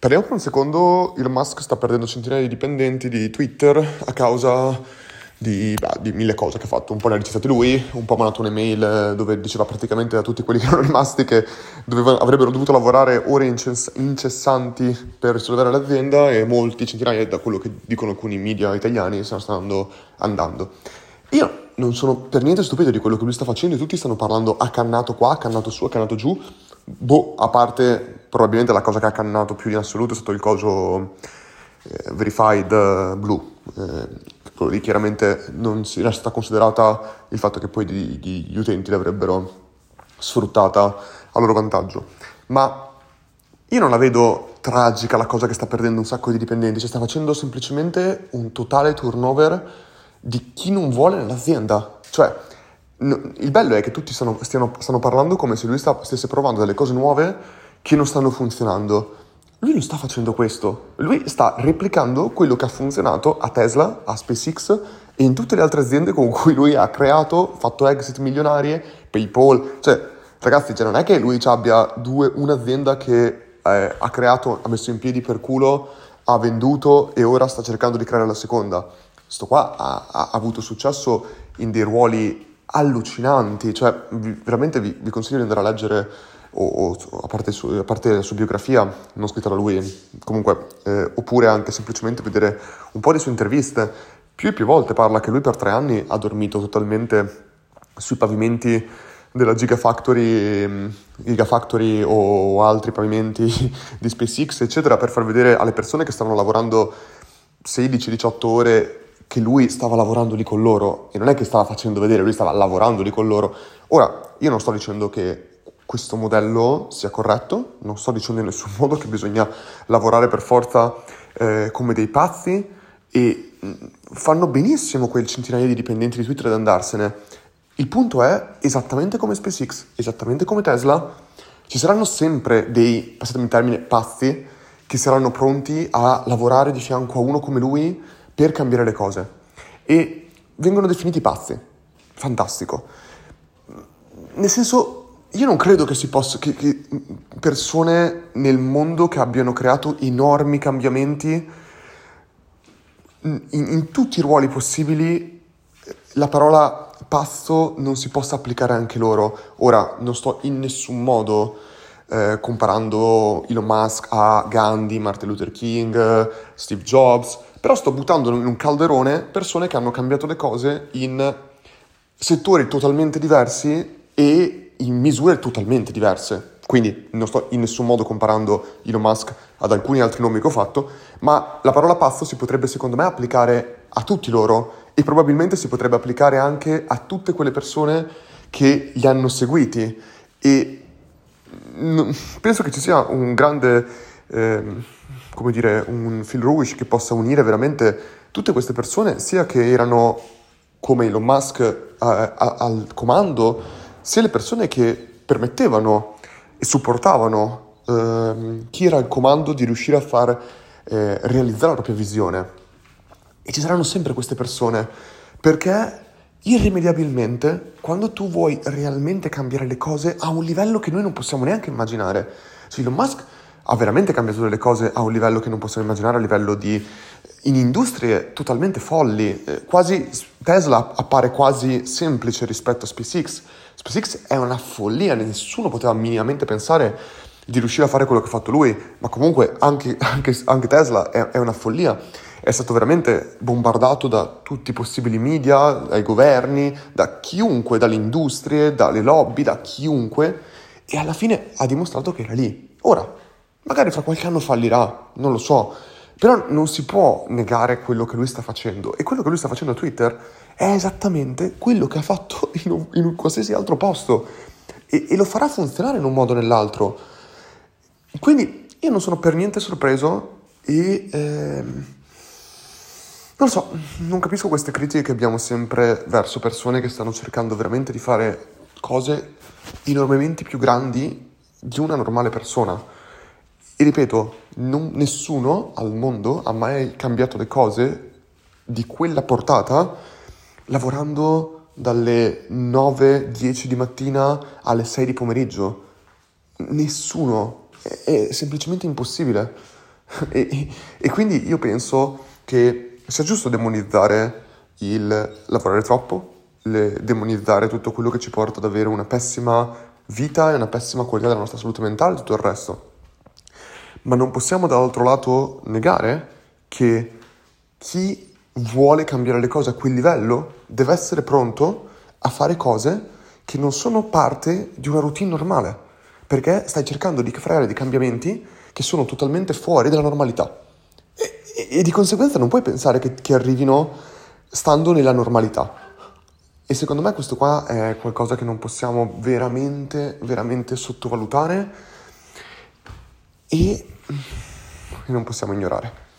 Parliamo per un secondo, Elon Musk sta perdendo centinaia di dipendenti di Twitter a causa di, beh, di, mille cose che ha fatto. Un po' ne ha registrati lui, un po' ha mandato un'email dove diceva praticamente a tutti quelli che erano rimasti che dovevano, avrebbero dovuto lavorare ore incess- incessanti per risollevare l'azienda e molti, centinaia, da quello che dicono alcuni media italiani, ne stanno andando. Io non sono per niente stupito di quello che lui sta facendo e tutti stanno parlando accannato qua, accannato su, accannato giù. Boh, a parte probabilmente la cosa che ha cannato più in assoluto è stato il coso eh, verified uh, blue. Eh, quello lì chiaramente non si era stata considerata il fatto che poi gli utenti l'avrebbero sfruttata a loro vantaggio. Ma io non la vedo tragica la cosa che sta perdendo un sacco di dipendenti, cioè sta facendo semplicemente un totale turnover di chi non vuole nell'azienda. Cioè, no, il bello è che tutti stanno, stiano, stanno parlando come se lui sta, stesse provando delle cose nuove che non stanno funzionando. Lui non sta facendo questo, lui sta replicando quello che ha funzionato a Tesla, a SpaceX e in tutte le altre aziende con cui lui ha creato, fatto exit milionarie, PayPal, cioè ragazzi, cioè non è che lui abbia due, un'azienda che eh, ha creato, ha messo in piedi per culo, ha venduto e ora sta cercando di creare la seconda. Sto qua ha, ha avuto successo in dei ruoli allucinanti, cioè veramente vi, vi consiglio di andare a leggere o, o a, parte su, a, parte la sua biografia, non scritta da lui, comunque, eh, oppure anche semplicemente vedere un po' di sue interviste. Più e più volte parla che lui per tre anni ha dormito totalmente sui pavimenti della Gigafactory, mm, Gigafactory o altri pavimenti di SpaceX, eccetera, per far vedere alle persone che stavano lavorando 16-18 ore che lui stava lavorando lì con loro e non è che stava facendo vedere, lui stava lavorando lì con loro. Ora, io non sto dicendo che questo modello sia corretto, non sto dicendo in nessun modo che bisogna lavorare per forza eh, come dei pazzi e mm, fanno benissimo quel centinaia di dipendenti di Twitter ad andarsene. Il punto è esattamente come SpaceX, esattamente come Tesla, ci saranno sempre dei, passatemi il termine, pazzi che saranno pronti a lavorare di fianco a uno come lui per cambiare le cose e vengono definiti pazzi. Fantastico. Nel senso, io non credo che si possa, che, che persone nel mondo che abbiano creato enormi cambiamenti in, in, tutti i ruoli possibili, la parola pazzo non si possa applicare anche loro. Ora, non sto in nessun modo eh, comparando Elon Musk a Gandhi, Martin Luther King, Steve Jobs, però sto buttando in un calderone persone che hanno cambiato le cose in settori totalmente diversi e in misure totalmente diverse. Quindi non sto in nessun modo comparando Elon Musk ad alcuni altri nomi che ho fatto, ma la parola pazzo si potrebbe secondo me applicare a tutti loro e probabilmente si potrebbe applicare anche a tutte quelle persone che li hanno seguiti. E penso che ci sia un grande, eh, come dire, un fil rouge che possa unire veramente tutte queste persone, sia che erano come Elon Musk eh, al comando, sia le persone che permettevano e supportavano eh, chi era al comando di riuscire a far eh, realizzare la propria visione. E ci saranno sempre queste persone, perché irrimediabilmente, quando tu vuoi realmente cambiare le cose a un livello che noi non possiamo neanche immaginare, cioè Elon Musk ha veramente cambiato le cose a un livello che non possiamo immaginare, a livello di in industrie totalmente folli, eh, quasi Tesla appare quasi semplice rispetto a SpaceX. SpaceX è una follia, nessuno poteva minimamente pensare di riuscire a fare quello che ha fatto lui, ma comunque anche, anche, anche Tesla è, è, una follia. È stato veramente bombardato da tutti i possibili media, dai governi, da chiunque, dalle industrie, dalle lobby, da chiunque, e alla fine ha dimostrato che era lì. Ora, magari fra qualche anno fallirà, non lo so, però non si può negare quello che lui sta facendo. E quello che lui sta facendo a Twitter è esattamente quello che ha fatto in un, in un qualsiasi altro posto. E, e, lo farà funzionare in un modo o nell'altro. Quindi io non sono per niente sorpreso e... Ehm, non so, non capisco queste critiche che abbiamo sempre verso persone che stanno cercando veramente di fare cose enormemente più grandi di una normale persona. E ripeto, non, nessuno al mondo ha mai cambiato le cose di quella portata lavorando dalle 9-10 di mattina alle 6 di pomeriggio. Nessuno. È, è semplicemente impossibile. e, e quindi io penso che sia giusto demonizzare il lavorare troppo, demonizzare tutto quello che ci porta ad avere una pessima vita e una pessima qualità della nostra salute mentale e tutto il resto. Ma non possiamo dall'altro lato negare che chi vuole cambiare le cose a quel livello deve essere pronto a fare cose che non sono parte di una routine normale, perché stai cercando di creare dei cambiamenti che sono totalmente fuori dalla normalità. E, e, e di conseguenza non puoi pensare che, che arrivino stando nella normalità. E secondo me questo qua è qualcosa che non possiamo veramente, veramente sottovalutare e non possiamo ignorare.